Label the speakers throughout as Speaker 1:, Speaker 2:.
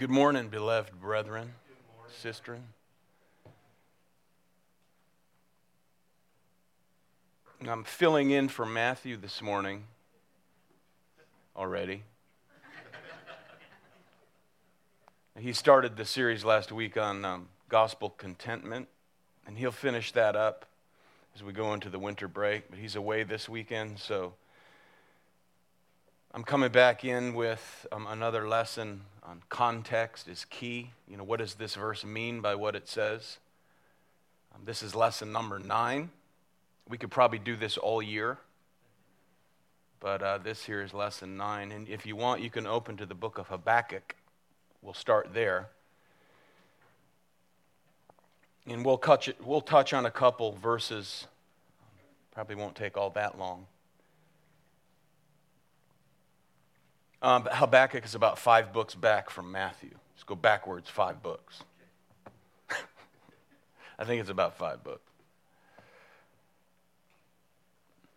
Speaker 1: Good morning, beloved brethren, sister. I'm filling in for Matthew this morning already. he started the series last week on um, gospel contentment, and he'll finish that up as we go into the winter break. But he's away this weekend, so I'm coming back in with um, another lesson on context is key. You know, what does this verse mean by what it says? Um, this is lesson number nine. We could probably do this all year, but uh, this here is lesson nine. And if you want, you can open to the book of Habakkuk. We'll start there. And we'll touch, it, we'll touch on a couple verses. Probably won't take all that long. Um, Habakkuk is about five books back from Matthew. Just go backwards five books. I think it's about five books.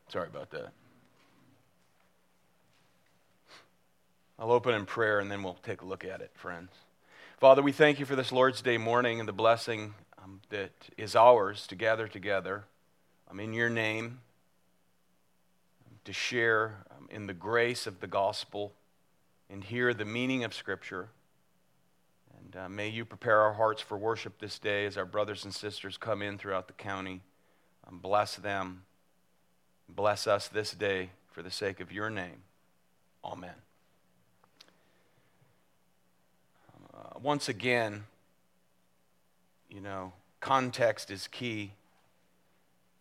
Speaker 1: Sorry about that. I'll open in prayer and then we'll take a look at it, friends. Father, we thank you for this Lord's Day morning and the blessing um, that is ours to gather together um, in your name, to share um, in the grace of the gospel and hear the meaning of Scripture. And uh, may you prepare our hearts for worship this day as our brothers and sisters come in throughout the county. Um, bless them. Bless us this day for the sake of your name. Amen. Uh, once again, you know, context is key.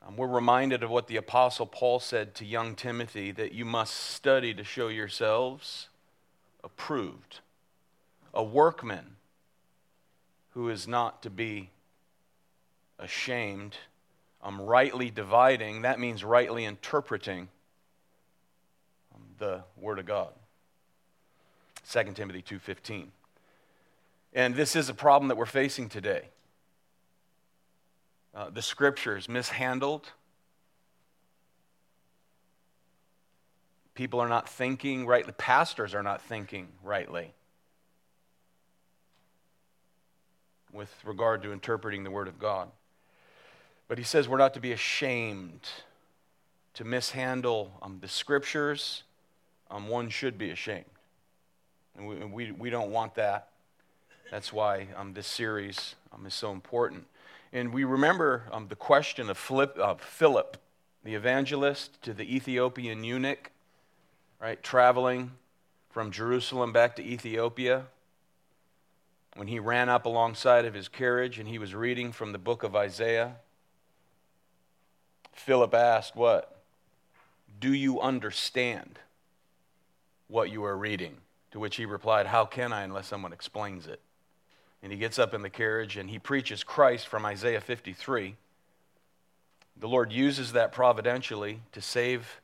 Speaker 1: Um, we're reminded of what the Apostle Paul said to young Timothy that you must study to show yourselves approved, a workman who is not to be ashamed. I'm rightly dividing, that means rightly interpreting the Word of God. 2 Timothy 2.15. And this is a problem that we're facing today. Uh, the Scriptures mishandled People are not thinking rightly. Pastors are not thinking rightly with regard to interpreting the Word of God. But he says we're not to be ashamed to mishandle um, the Scriptures. Um, one should be ashamed. And we, we, we don't want that. That's why um, this series um, is so important. And we remember um, the question of Philip, uh, Philip, the evangelist, to the Ethiopian eunuch right, traveling from Jerusalem back to Ethiopia, when he ran up alongside of his carriage and he was reading from the book of Isaiah, Philip asked, What? Do you understand what you are reading? To which he replied, How can I unless someone explains it? And he gets up in the carriage and he preaches Christ from Isaiah 53. The Lord uses that providentially to save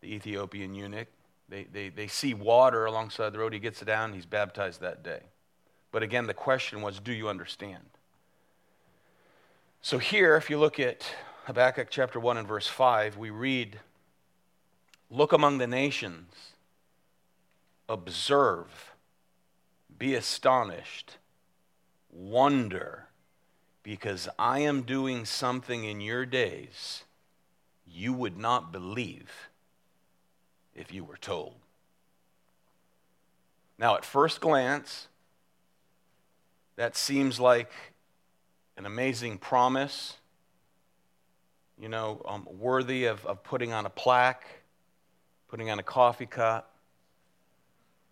Speaker 1: the Ethiopian eunuch. They, they, they see water alongside the road. He gets it down, he's baptized that day. But again, the question was do you understand? So here, if you look at Habakkuk chapter 1 and verse 5, we read, Look among the nations, observe, be astonished, wonder, because I am doing something in your days you would not believe if you were told. Now, at first glance, that seems like an amazing promise, you know, um, worthy of, of putting on a plaque, putting on a coffee cup,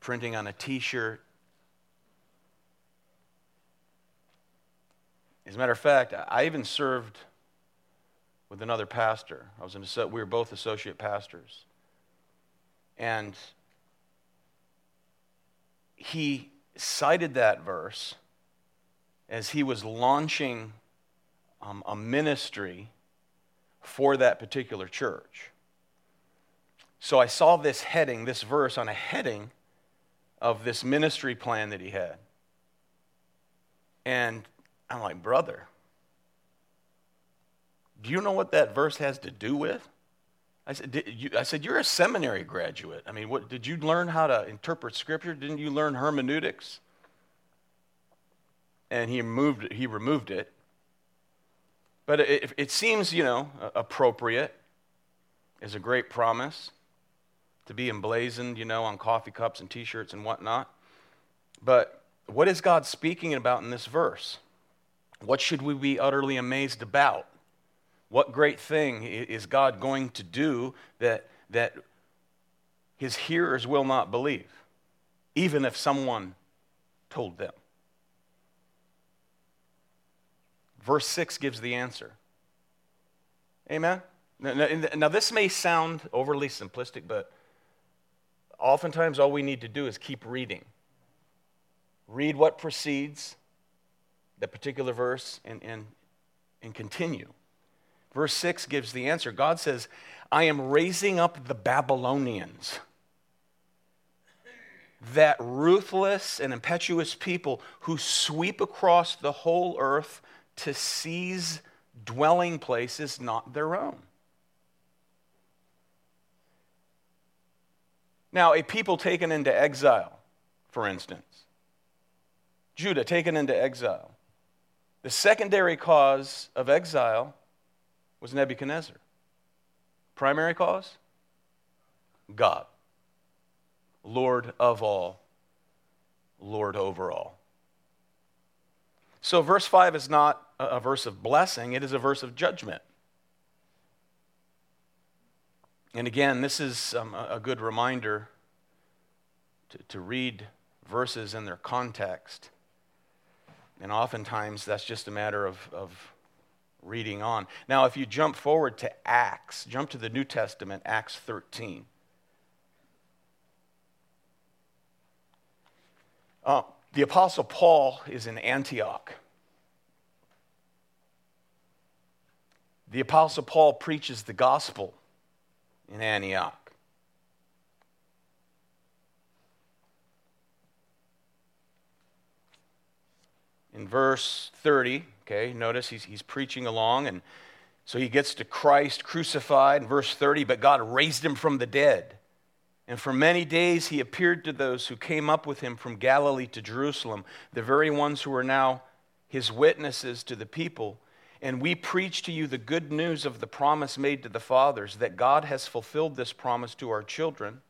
Speaker 1: printing on a t shirt. As a matter of fact, I even served with another pastor. I was in, we were both associate pastors. And he cited that verse as he was launching um, a ministry for that particular church. So I saw this heading, this verse on a heading of this ministry plan that he had. And I'm like, brother, do you know what that verse has to do with? I said, you, I said, you're a seminary graduate. I mean, what, did you learn how to interpret scripture? Didn't you learn hermeneutics? and he removed, he removed it. But it, it seems, you know, appropriate is a great promise to be emblazoned, you know, on coffee cups and t shirts and whatnot. But what is God speaking about in this verse? What should we be utterly amazed about? What great thing is God going to do that, that his hearers will not believe, even if someone told them? Verse 6 gives the answer. Amen? Now, now, this may sound overly simplistic, but oftentimes all we need to do is keep reading. Read what precedes the particular verse and, and, and continue. Verse 6 gives the answer. God says, I am raising up the Babylonians, that ruthless and impetuous people who sweep across the whole earth to seize dwelling places not their own. Now, a people taken into exile, for instance, Judah taken into exile, the secondary cause of exile was Nebuchadnezzar. Primary cause? God. Lord of all, Lord over all. So, verse 5 is not a verse of blessing, it is a verse of judgment. And again, this is um, a good reminder to, to read verses in their context. And oftentimes that's just a matter of, of reading on. Now, if you jump forward to Acts, jump to the New Testament, Acts 13. Uh, the Apostle Paul is in Antioch. The Apostle Paul preaches the gospel in Antioch. in verse 30, okay, notice he's, he's preaching along, and so he gets to Christ crucified in verse 30, but God raised him from the dead. And for many days he appeared to those who came up with him from Galilee to Jerusalem, the very ones who are now his witnesses to the people. And we preach to you the good news of the promise made to the fathers, that God has fulfilled this promise to our children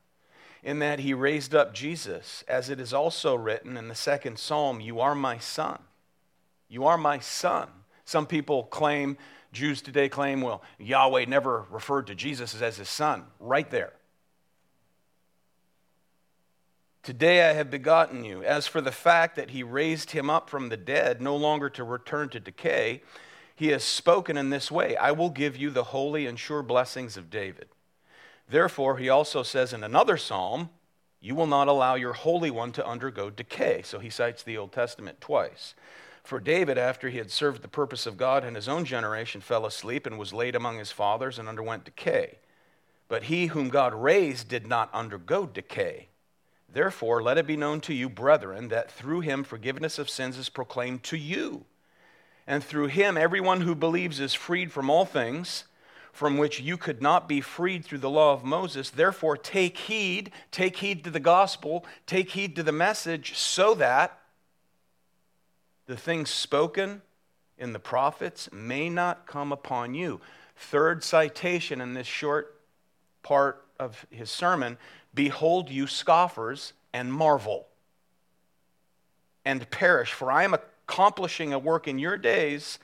Speaker 1: in that he raised up Jesus, as it is also written in the second psalm, You are my son. You are my son. Some people claim, Jews today claim, well, Yahweh never referred to Jesus as his son. Right there. Today I have begotten you. As for the fact that he raised him up from the dead, no longer to return to decay, he has spoken in this way I will give you the holy and sure blessings of David. Therefore, he also says in another psalm, You will not allow your Holy One to undergo decay. So he cites the Old Testament twice. For David, after he had served the purpose of God in his own generation, fell asleep and was laid among his fathers and underwent decay. But he whom God raised did not undergo decay. Therefore, let it be known to you, brethren, that through him forgiveness of sins is proclaimed to you. And through him, everyone who believes is freed from all things from which you could not be freed through the law of Moses. Therefore, take heed, take heed to the gospel, take heed to the message, so that the things spoken in the prophets may not come upon you. Third citation in this short part of his sermon Behold, you scoffers, and marvel and perish, for I am accomplishing a work in your days,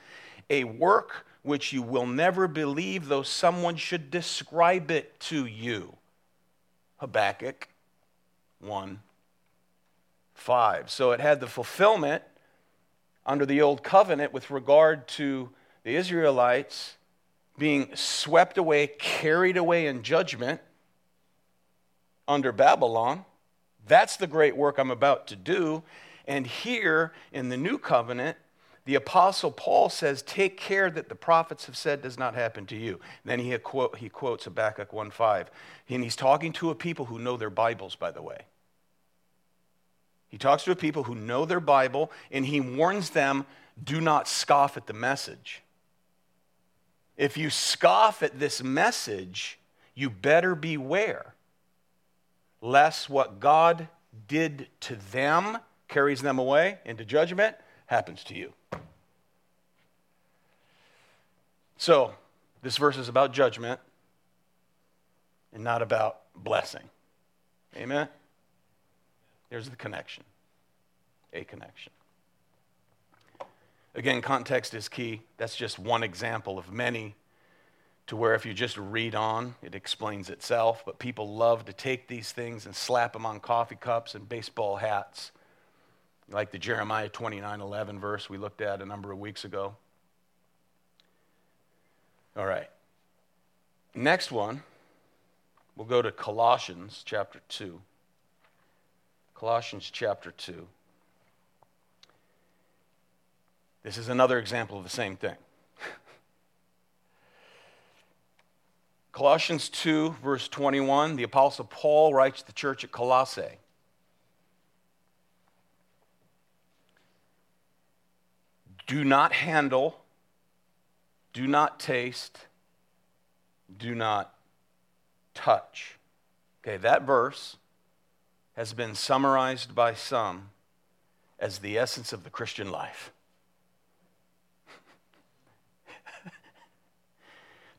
Speaker 1: a work which you will never believe, though someone should describe it to you. Habakkuk 1 5. So it had the fulfillment under the old covenant with regard to the Israelites being swept away, carried away in judgment under Babylon. That's the great work I'm about to do. And here in the new covenant, the apostle Paul says, Take care that the prophets have said does not happen to you. then he, quote, he quotes Habakkuk 1.5. And he's talking to a people who know their Bibles, by the way. He talks to people who know their Bible and he warns them do not scoff at the message. If you scoff at this message, you better beware lest what God did to them carries them away into judgment. happens to you. So, this verse is about judgment and not about blessing. Amen? There's the connection, a connection. Again, context is key. That's just one example of many to where if you just read on, it explains itself. But people love to take these things and slap them on coffee cups and baseball hats, like the Jeremiah 29 11 verse we looked at a number of weeks ago. All right. Next one, we'll go to Colossians chapter 2. Colossians chapter 2. This is another example of the same thing. Colossians 2, verse 21, the Apostle Paul writes to the church at Colossae. Do not handle, do not taste, do not touch. Okay, that verse has been summarized by some as the essence of the Christian life.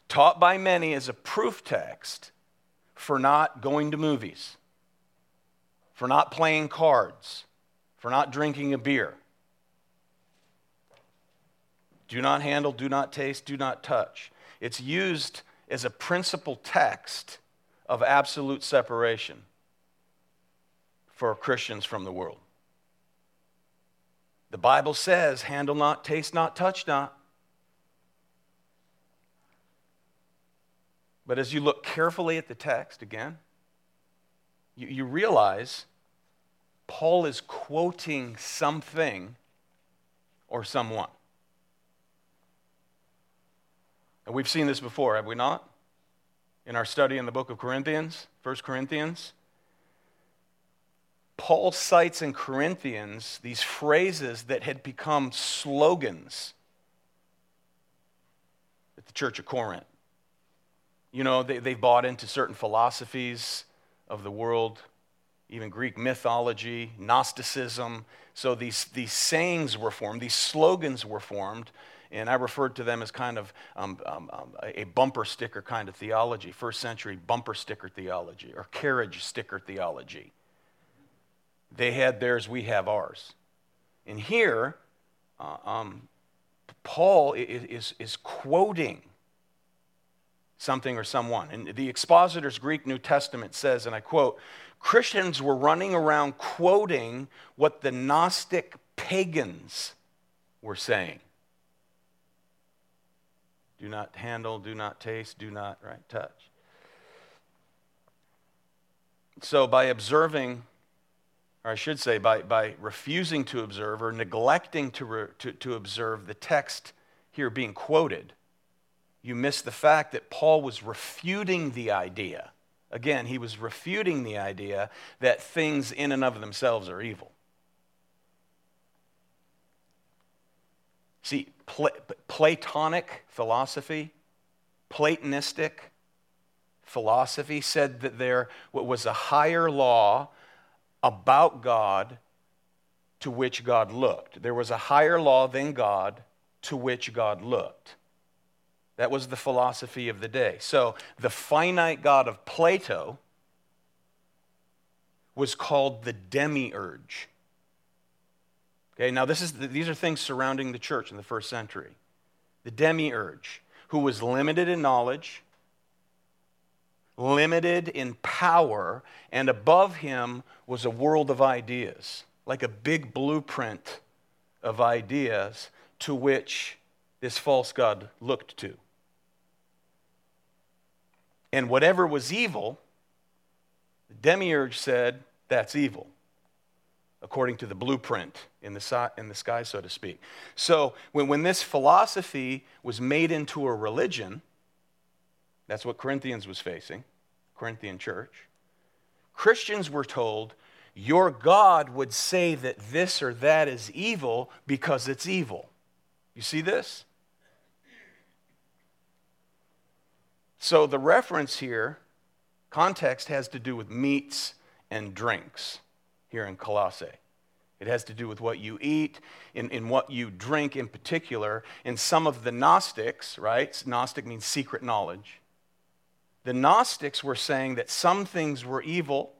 Speaker 1: taught by many as a proof text for not going to movies, for not playing cards, for not drinking a beer. Do not handle, do not taste, do not touch. It's used as a principal text of absolute separation for Christians from the world. The Bible says, handle not, taste not, touch not. But as you look carefully at the text again, you, you realize Paul is quoting something or someone. And we've seen this before, have we not? In our study in the book of Corinthians, 1 Corinthians. Paul cites in Corinthians these phrases that had become slogans at the church of Corinth. You know, they, they've bought into certain philosophies of the world, even Greek mythology, Gnosticism. So these, these sayings were formed, these slogans were formed, and I referred to them as kind of um, um, um, a bumper sticker kind of theology, first century bumper sticker theology, or carriage sticker theology. They had theirs, we have ours. And here, uh, um, Paul is, is, is quoting something or someone. And the expositor's Greek New Testament says, and I quote, Christians were running around quoting what the Gnostic pagans were saying. Do not handle, do not taste, do not right touch. So by observing, or I should say, by, by refusing to observe or neglecting to, re, to, to observe the text here being quoted, you miss the fact that Paul was refuting the idea. Again, he was refuting the idea that things in and of themselves are evil. See, Platonic philosophy, Platonistic philosophy said that there was a higher law about God to which God looked. There was a higher law than God to which God looked. That was the philosophy of the day. So the finite God of Plato was called the demiurge. Okay, now this is the, these are things surrounding the church in the first century. The demiurge, who was limited in knowledge, limited in power, and above him was a world of ideas, like a big blueprint of ideas to which this false God looked to. And whatever was evil, the demiurge said, that's evil, according to the blueprint in the, in the sky, so to speak. So when, when this philosophy was made into a religion, that's what Corinthians was facing, Corinthian church. Christians were told, your God would say that this or that is evil because it's evil. You see this? So the reference here, context has to do with meats and drinks here in Colossae. It has to do with what you eat, and, in what you drink in particular. And some of the Gnostics, right? Gnostic means secret knowledge. The Gnostics were saying that some things were evil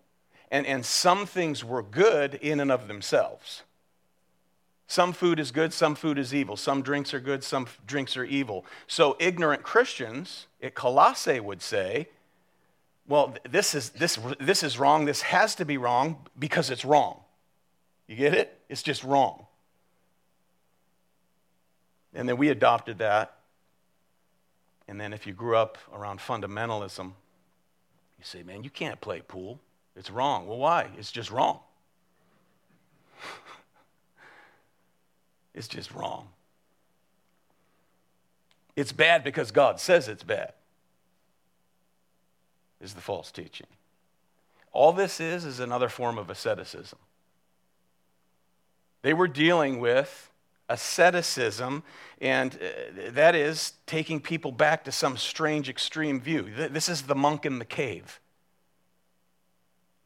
Speaker 1: and, and some things were good in and of themselves. Some food is good, some food is evil. Some drinks are good, some drinks are evil. So ignorant Christians at Colossae would say, well, this is, this, this is wrong, this has to be wrong because it's wrong. You get it? It's just wrong. And then we adopted that. And then if you grew up around fundamentalism, you say, man, you can't play pool. It's wrong. Well, why? It's just wrong. it's just wrong. It's bad because God says it's bad, is the false teaching. All this is is another form of asceticism. They were dealing with asceticism, and uh, that is taking people back to some strange extreme view. This is the monk in the cave,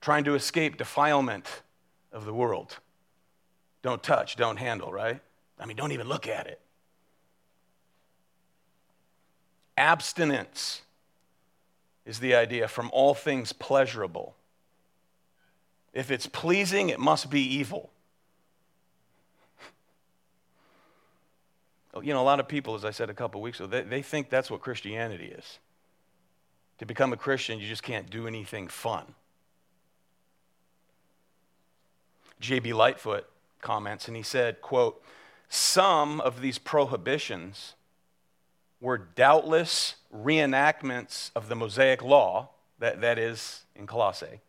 Speaker 1: trying to escape defilement of the world. Don't touch, don't handle, right? I mean, don't even look at it. Abstinence is the idea from all things pleasurable. If it's pleasing, it must be evil. You know, a lot of people, as I said a couple weeks ago, they, they think that's what Christianity is. To become a Christian, you just can't do anything fun. J.B. Lightfoot comments, and he said, quote, some of these prohibitions were doubtless reenactments of the Mosaic law, that, that is in Colossae,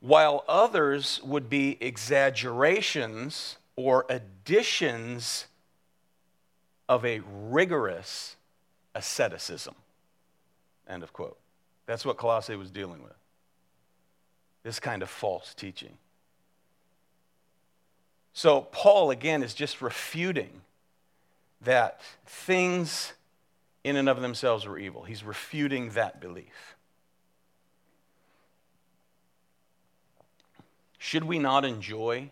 Speaker 1: while others would be exaggerations or additions of a rigorous asceticism. End of quote. That's what Colossae was dealing with. This kind of false teaching. So, Paul again is just refuting that things in and of themselves were evil. He's refuting that belief. Should we not enjoy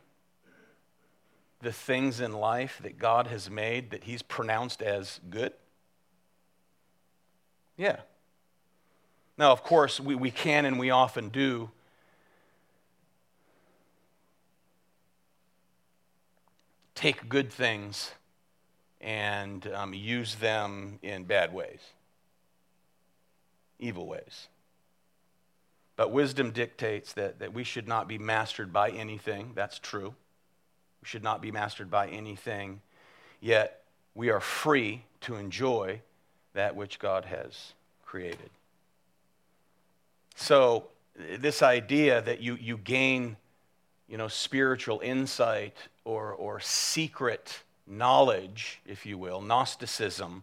Speaker 1: the things in life that God has made that He's pronounced as good? Yeah. Now, of course, we, we can and we often do take good things and um, use them in bad ways, evil ways. But wisdom dictates that, that we should not be mastered by anything. That's true. We should not be mastered by anything, yet we are free to enjoy that which God has created. So, this idea that you, you gain you know, spiritual insight or, or secret knowledge, if you will, Gnosticism,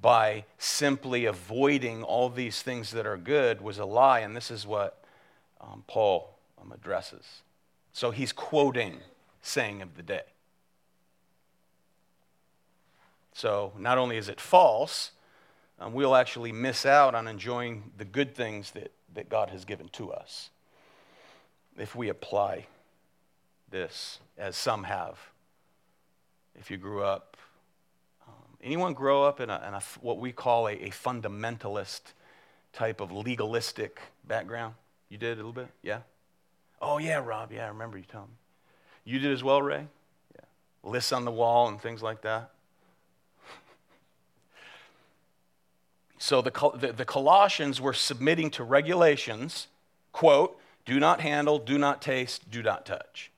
Speaker 1: by simply avoiding all these things that are good was a lie, and this is what um, Paul um, addresses. So he's quoting saying of the day. So not only is it false, um, we'll actually miss out on enjoying the good things that, that God has given to us if we apply this, as some have. If you grew up, um, anyone grow up in, a, in a, what we call a, a fundamentalist type of legalistic background? You did a little bit? Yeah? Oh, yeah, Rob. Yeah, I remember you telling me. You did as well, Ray? Yeah. Lists on the wall and things like that. So the, the, the, Colossians were submitting to regulations, quote, do not handle, do not taste, do not touch.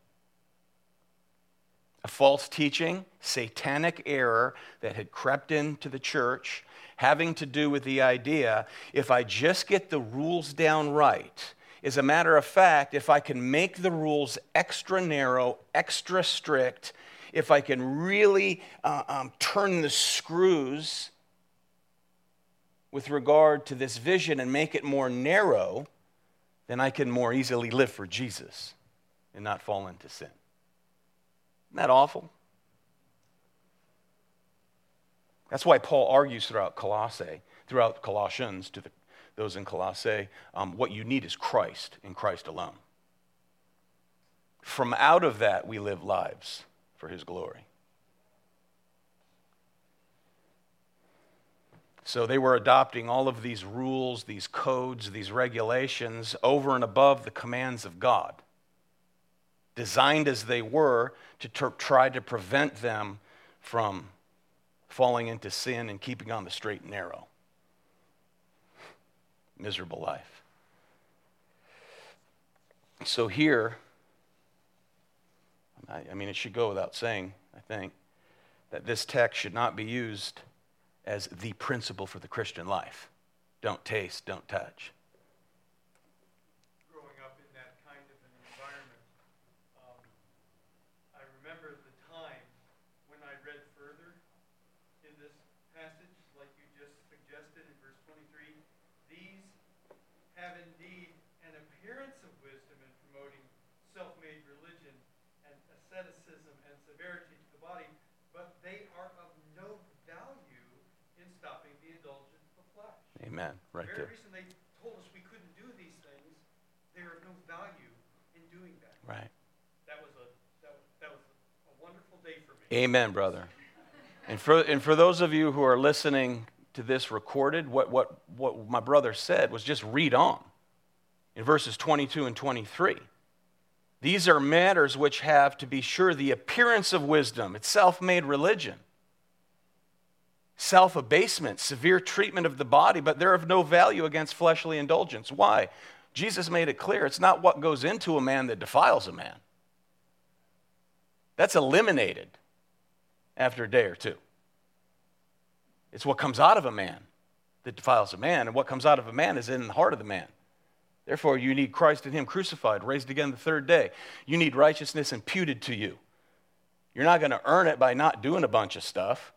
Speaker 1: A false teaching, satanic error that had crept into the church, having to do with the idea if I just get the rules down right, as a matter of fact, if I can make the rules extra narrow, extra strict, if I can really uh, um, turn the screws with regard to this vision and make it more narrow, then I can more easily live for Jesus and not fall into sin. Isn't that awful? That's why Paul argues throughout Colossae, throughout Colossians to the those in Colossae, um, what you need is Christ and Christ alone. from out of that we live lives for his glory. So they were adopting all of these rules, these codes, these regulations over and above the commands of God, designed as they were to try to prevent them from falling into sin and keeping on the straight and narrow. Miserable life. So here, I, I mean, it should go without saying, I think, that this text should not be used as the principle for the Christian life. Don't taste, don't touch.
Speaker 2: Growing up in that kind of an environment, um, I remember the time when I read further in this passage, like you just suggested in verse 23 these have indeed an appearance of wisdom in promoting self made religion and asceticism and severity to the body, but they are of no value in stopping the indulgence of the flesh.
Speaker 1: Amen. Right
Speaker 2: the very
Speaker 1: there.
Speaker 2: reason they told us we couldn't do these things, they're of no value in doing that.
Speaker 1: Right.
Speaker 2: That was a that was, that was a wonderful day for me.
Speaker 1: Amen, brother. And for, and for those of you who are listening to this recorded, what, what, what my brother said was just read on in verses 22 and 23. These are matters which have, to be sure, the appearance of wisdom. It's self made religion self abasement, severe treatment of the body, but they're of no value against fleshly indulgence. Why? Jesus made it clear it's not what goes into a man that defiles a man. That's eliminated after a day or two. It's what comes out of a man that defiles a man, and what comes out of a man is in the heart of the man. Therefore, you need Christ in Him crucified, raised again the third day. You need righteousness imputed to you. You're not going to earn it by not doing a bunch of stuff.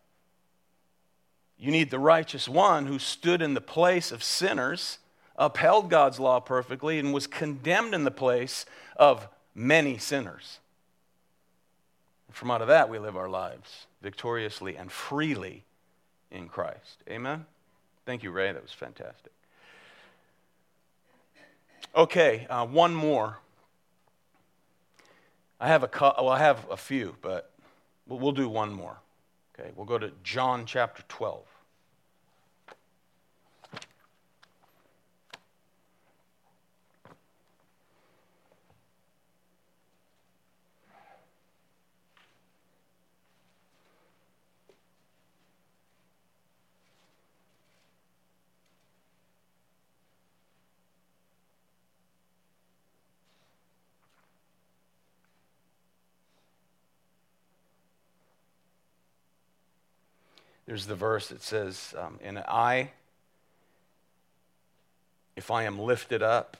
Speaker 1: You need the righteous one who stood in the place of sinners, upheld God's law perfectly, and was condemned in the place of many sinners. From out of that, we live our lives victoriously and freely in Christ. Amen? Thank you, Ray. That was fantastic. Okay, uh, one more. I have a well, I have a few, but we'll, we'll do one more. Okay, we'll go to John chapter 12. There's the verse that says, um, And I, if I am lifted up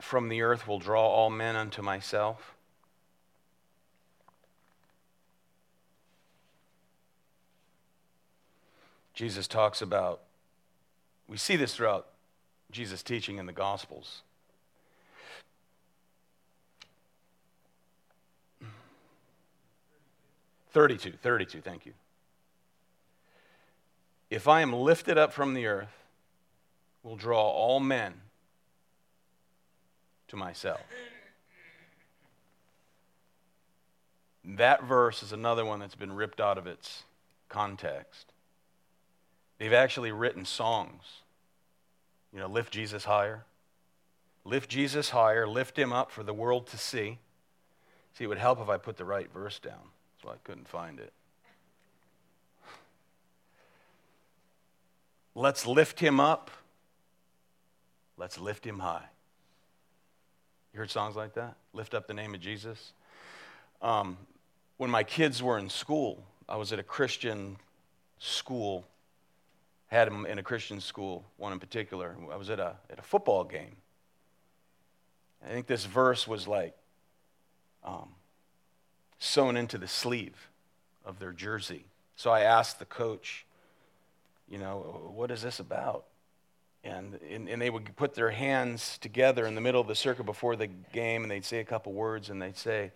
Speaker 1: from the earth, will draw all men unto myself. Jesus talks about, we see this throughout Jesus' teaching in the Gospels. Thirty-two, thirty-two. Thank you. If I am lifted up from the earth, will draw all men to myself. That verse is another one that's been ripped out of its context. They've actually written songs. You know, lift Jesus higher. Lift Jesus higher, lift him up for the world to see. See, it would help if I put the right verse down, so I couldn't find it. Let's lift him up. Let's lift him high. You heard songs like that? Lift up the name of Jesus. Um, when my kids were in school, I was at a Christian school, had them in a Christian school, one in particular. I was at a, at a football game. I think this verse was like um, sewn into the sleeve of their jersey. So I asked the coach, you know, what is this about? And, and, and, they would put their hands together in the middle of the circle before the game, and they'd say a couple words, and they'd say,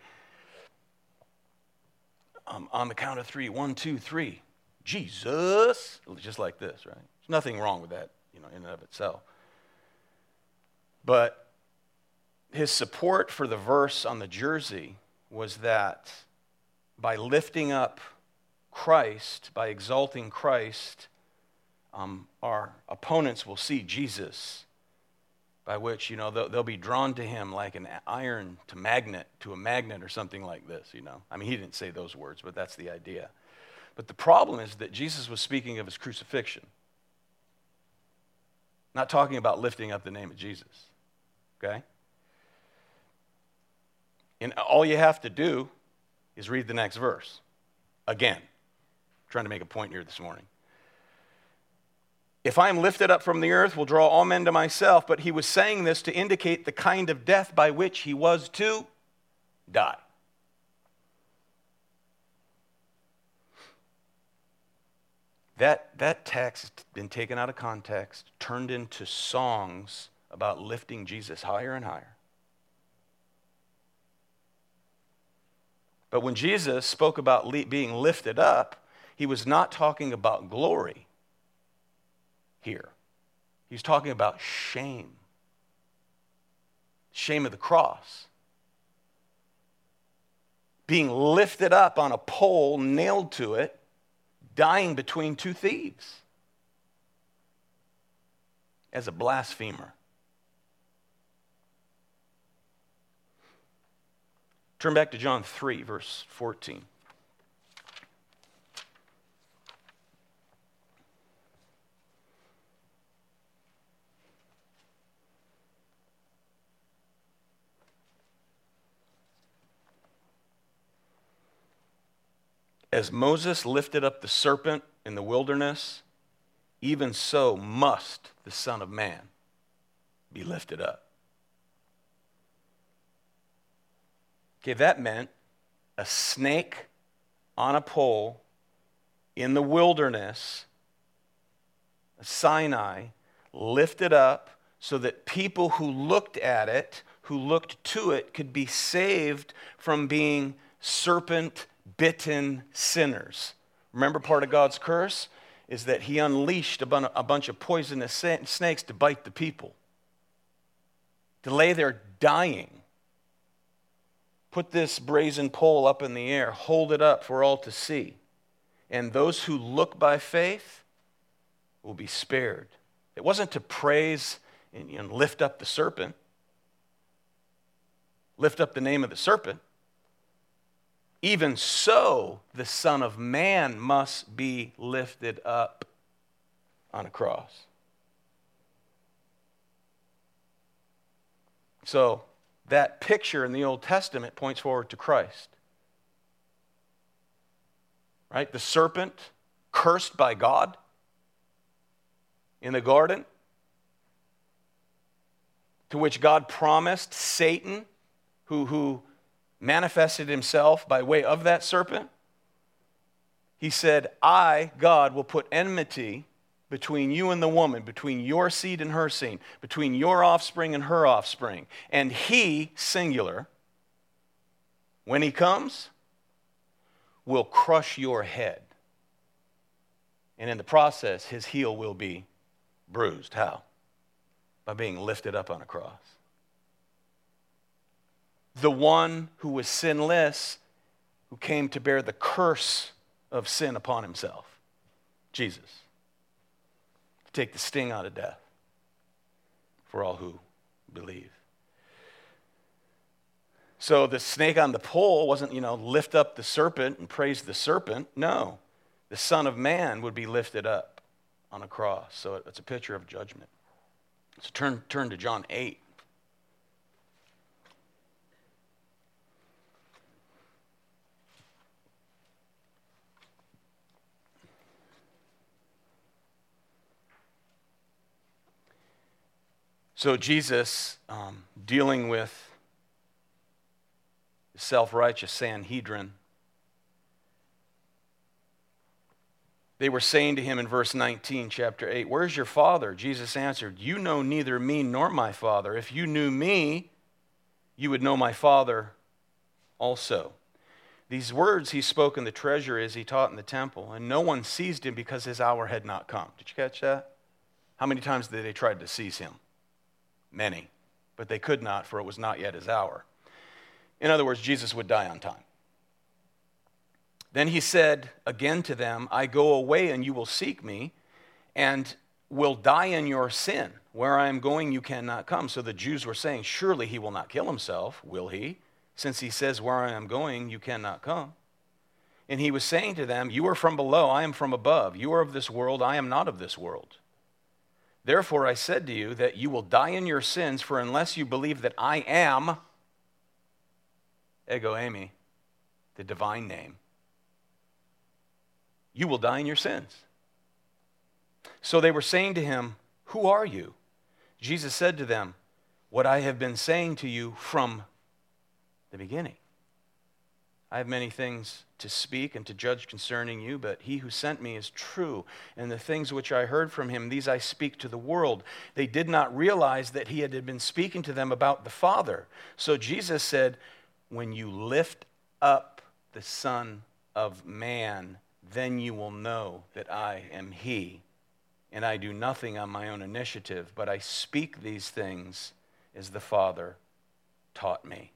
Speaker 1: um, on the count of three, one, two, three, Jesus, just like this, right? There's nothing wrong with that, you know, in and of itself. But his support for the verse on the jersey was that by lifting up Christ, by exalting Christ, um, our opponents will see Jesus, by which, you know, they'll, they'll, be drawn to him like an iron to magnet, to a magnet or something like this, you know. I mean, he didn't say those words, but that's the idea. But the problem is that Jesus was speaking of his crucifixion, not talking about lifting up the name of Jesus, okay? And all you have to do is read the next verse. Again, I'm trying to make a point here this morning. If I am lifted up from the earth, will draw all men to myself. But he was saying this to indicate the kind of death by which he was to die. That, that text has been taken out of context, turned into songs about lifting Jesus higher and higher. But when Jesus spoke about being lifted up, he was not talking about glory here. He's talking about shame. Shame of the cross. Being lifted up on a pole, nailed to it, dying between two thieves as a blasphemer. Turn back to John 3, verse 14. As Moses lifted up the serpent in the wilderness, even so must the Son of Man be lifted up. Okay, that meant a snake on a pole in the wilderness, Sinai, lifted up so that people who looked at it, who looked to it, could be saved from being serpent bitten sinners. Remember, part of God's curse is that He unleashed a bunch of poisonous snakes to bite the people, to lay there dying. Put this brazen pole up in the air, hold it up for all to see. And those who look by faith will be spared. It wasn't to praise and lift up the serpent, lift up the name of the serpent. Even so, the Son of Man must be lifted up on a cross. So, that picture in the Old Testament points forward to Christ. Right? The serpent cursed by God in the garden, to which God promised Satan, who, who manifested himself by way of that serpent, he said, I, God, will put enmity between you and the woman, between your seed and her seed, between your offspring and her offspring. And he, singular, when he comes, will crush your head. And in the process, his heel will be bruised. How? By being lifted up on a cross the one who was sinless, who came to bear the curse of sin upon himself Jesus. To take the sting out of death for all who believe. So the snake on the pole wasn't, you know, lift up the serpent and praise the serpent. No. The Son of Man would be lifted up on a cross. So it's a picture of judgment. So turn, turn to John 8. So, Jesus, um, dealing with the self righteous Sanhedrin, they were saying to him in verse 19, chapter 8, Where's your father? Jesus answered, You know neither me nor my father. If you knew me, you would know my father also. These words he spoke in the treasury as he taught in the temple, and no one seized him because his hour had not come. Did you catch that? How many times did they try to seize him? Many. but they could not, for it was not yet his hour. In other words, Jesus would die on time. Then he said again to them, I go away and you will seek me, and will die in your sin. Where I am going, you cannot come. So the Jews were saying, Surely he will not kill himself, will he? Since he says, Where I am going, you cannot come. And he was saying to them, You are from below, I am from above. You are of this world, I am not of this world. Therefore I said to you that you will die in your sins, for unless you believe that I am, ego eimi, the divine name, you will die in your sins. So they were saying to him, Who are you? Jesus said to them, What I have been saying to you from the beginning. I have many things to speak and to judge concerning you, but he who sent me is true, and the things which I heard from him, these I speak to the world. They did not realize that he had been speaking to them about the Father. So Jesus said, When you lift up the Son of Man, then you will know that I am he. And I do nothing on my own initiative, but I speak these things as the Father taught me.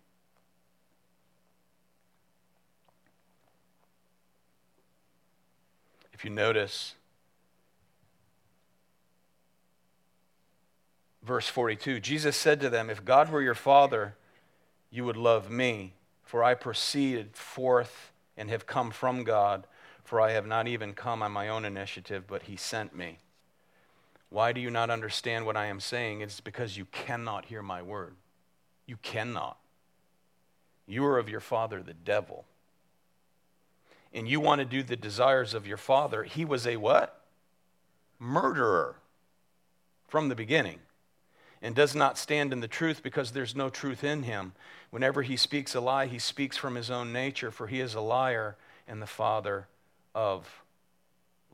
Speaker 1: You notice, verse 42 Jesus said to them, If God were your Father, you would love me, for I proceeded forth and have come from God for I have not even come on my own initiative, but he sent me. Why do you not understand what I am saying? It's because you cannot hear my word. You cannot. You are of your father, the devil. And you want to do the desires of your father. He was a what? Murderer from the beginning and does not stand in the truth because there's no truth in him. Whenever he speaks a lie, he speaks from his own nature, for he is a liar and the father of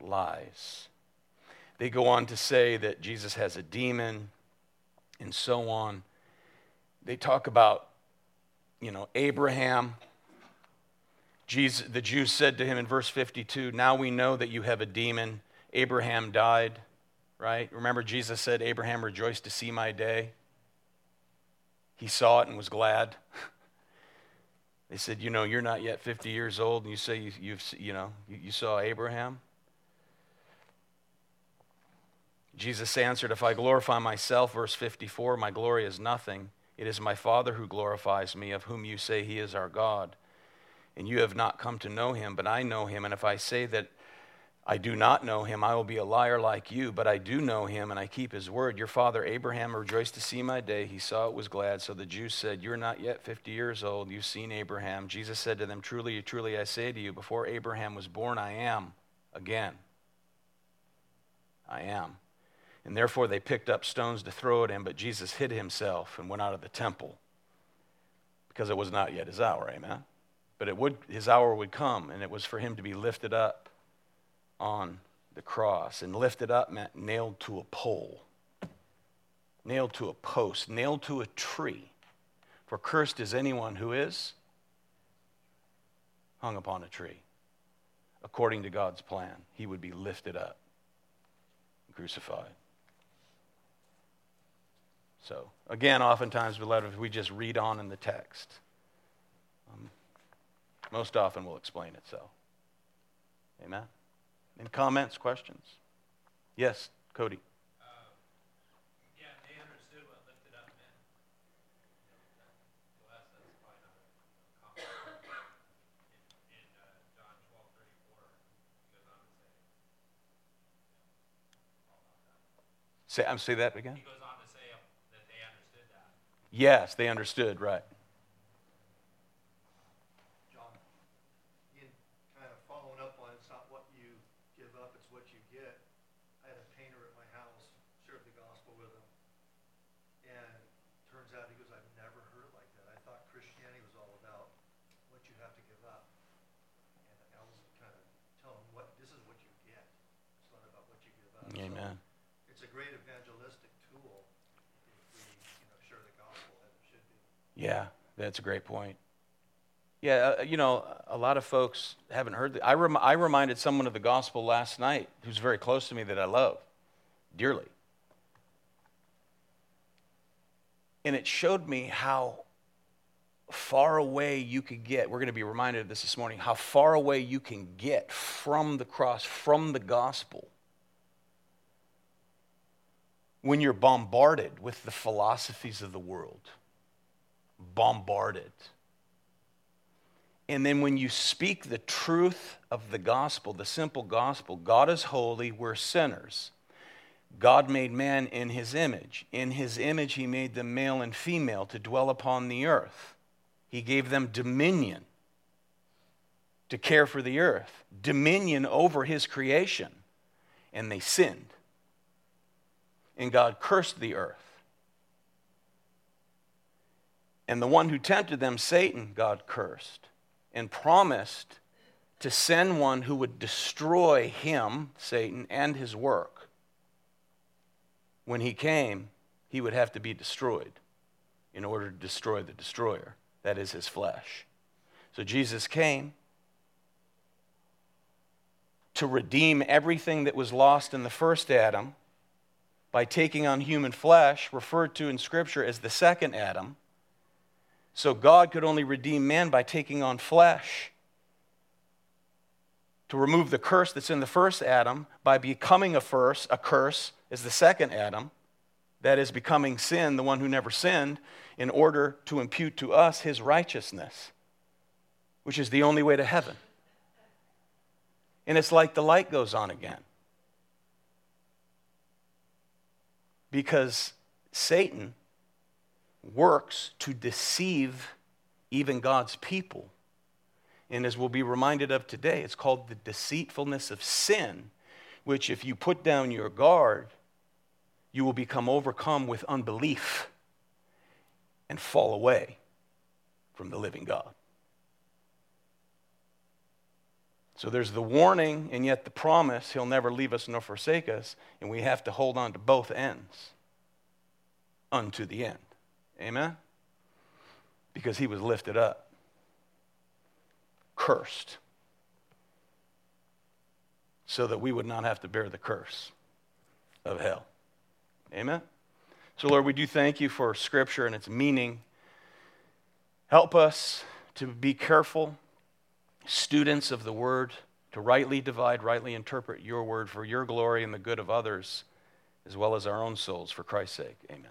Speaker 1: lies. They go on to say that Jesus has a demon and so on. They talk about, you know, Abraham. Jesus, the Jews said to him in verse 52, Now we know that you have a demon. Abraham died, right? Remember, Jesus said, Abraham rejoiced to see my day. He saw it and was glad. They said, You know, you're not yet 50 years old, and you say you, you've, you know, you, you saw Abraham. Jesus answered, If I glorify myself, verse 54, my glory is nothing. It is my Father who glorifies me, of whom you say he is our God. And you have not come to know him, but I know him. And if I say that I do not know him. I will be a liar like you, but I do know him and I keep his word. Your father Abraham rejoiced to see my day. He saw it was glad. So the Jews said, You're not yet 50 years old. You've seen Abraham. Jesus said to them, Truly, truly, I say to you, before Abraham was born, I am again. I am. And therefore they picked up stones to throw at him, but Jesus hid himself and went out of the temple because it was not yet his hour. Amen. But it would, his hour would come, and it was for him to be lifted up on the cross. And lifted up meant nailed to a pole, nailed to a post, nailed to a tree. For cursed is anyone who is hung upon a tree. According to God's plan, he would be lifted up, crucified. So, again, oftentimes, beloved, we just read on in the text. Um, most often will explain itself. Amen. Any comments, questions? Yes, Cody.
Speaker 3: Uh, yeah, they understood what lifted up meant. To us, that's probably not a common in, in uh, John twelve thirty four. He goes on to say.
Speaker 1: Say, I'm say that again.
Speaker 3: He goes on to say that they understood that.
Speaker 1: Yes, they understood. Right.
Speaker 2: John, in kind of following up on, it's not what you give up, it's what you get. I had a painter at my house, shared the gospel with him. And turns out, he goes, I've never heard it like that. I thought Christianity was all about what you have to give up. And I was kind of telling him what, this is what you get. It's not about what you give up. So
Speaker 1: Amen.
Speaker 2: It's a great evangelistic tool if we, you know, share the gospel as it should be.
Speaker 1: Yeah, that's a great point. Yeah, uh, you know, a lot of folks haven't heard. The, I, rem, I reminded someone of the gospel last night who's very close to me that I love dearly. And it showed me how far away you could get. We're going to be reminded of this this morning how far away you can get from the cross, from the gospel, when you're bombarded with the philosophies of the world. Bombarded. And then when you speak the truth of the gospel, the simple gospel, God is holy, we're sinners. God made man in his image. In his image, he made them male and female to dwell upon the earth. He gave them dominion to care for the earth, dominion over his creation. And they sinned. And God cursed the earth. And the one who tempted them, Satan, God cursed and promised to send one who would destroy him, Satan, and his work. When he came, he would have to be destroyed in order to destroy the destroyer, that is his flesh. So Jesus came to redeem everything that was lost in the first Adam by taking on human flesh, referred to in Scripture as the second Adam so God could only redeem man by taking on flesh. To remove the curse that's in the first Adam by becoming a first, a curse is the second Adam, that is becoming sin, the one who never sinned, in order to impute to us his righteousness, which is the only way to heaven. And it's like the light goes on again. Because Satan works to deceive even God's people. And as we'll be reminded of today, it's called the deceitfulness of sin, which, if you put down your guard, you will become overcome with unbelief and fall away from the living God. So there's the warning and yet the promise he'll never leave us nor forsake us, and we have to hold on to both ends unto the end. Amen? Because he was lifted up, cursed, so that we would not have to bear the curse of hell. Amen? So, Lord, we do thank you for Scripture and its meaning. Help us to be careful students of the Word, to rightly divide, rightly interpret your Word for your glory and the good of others, as well as our own souls, for Christ's sake. Amen.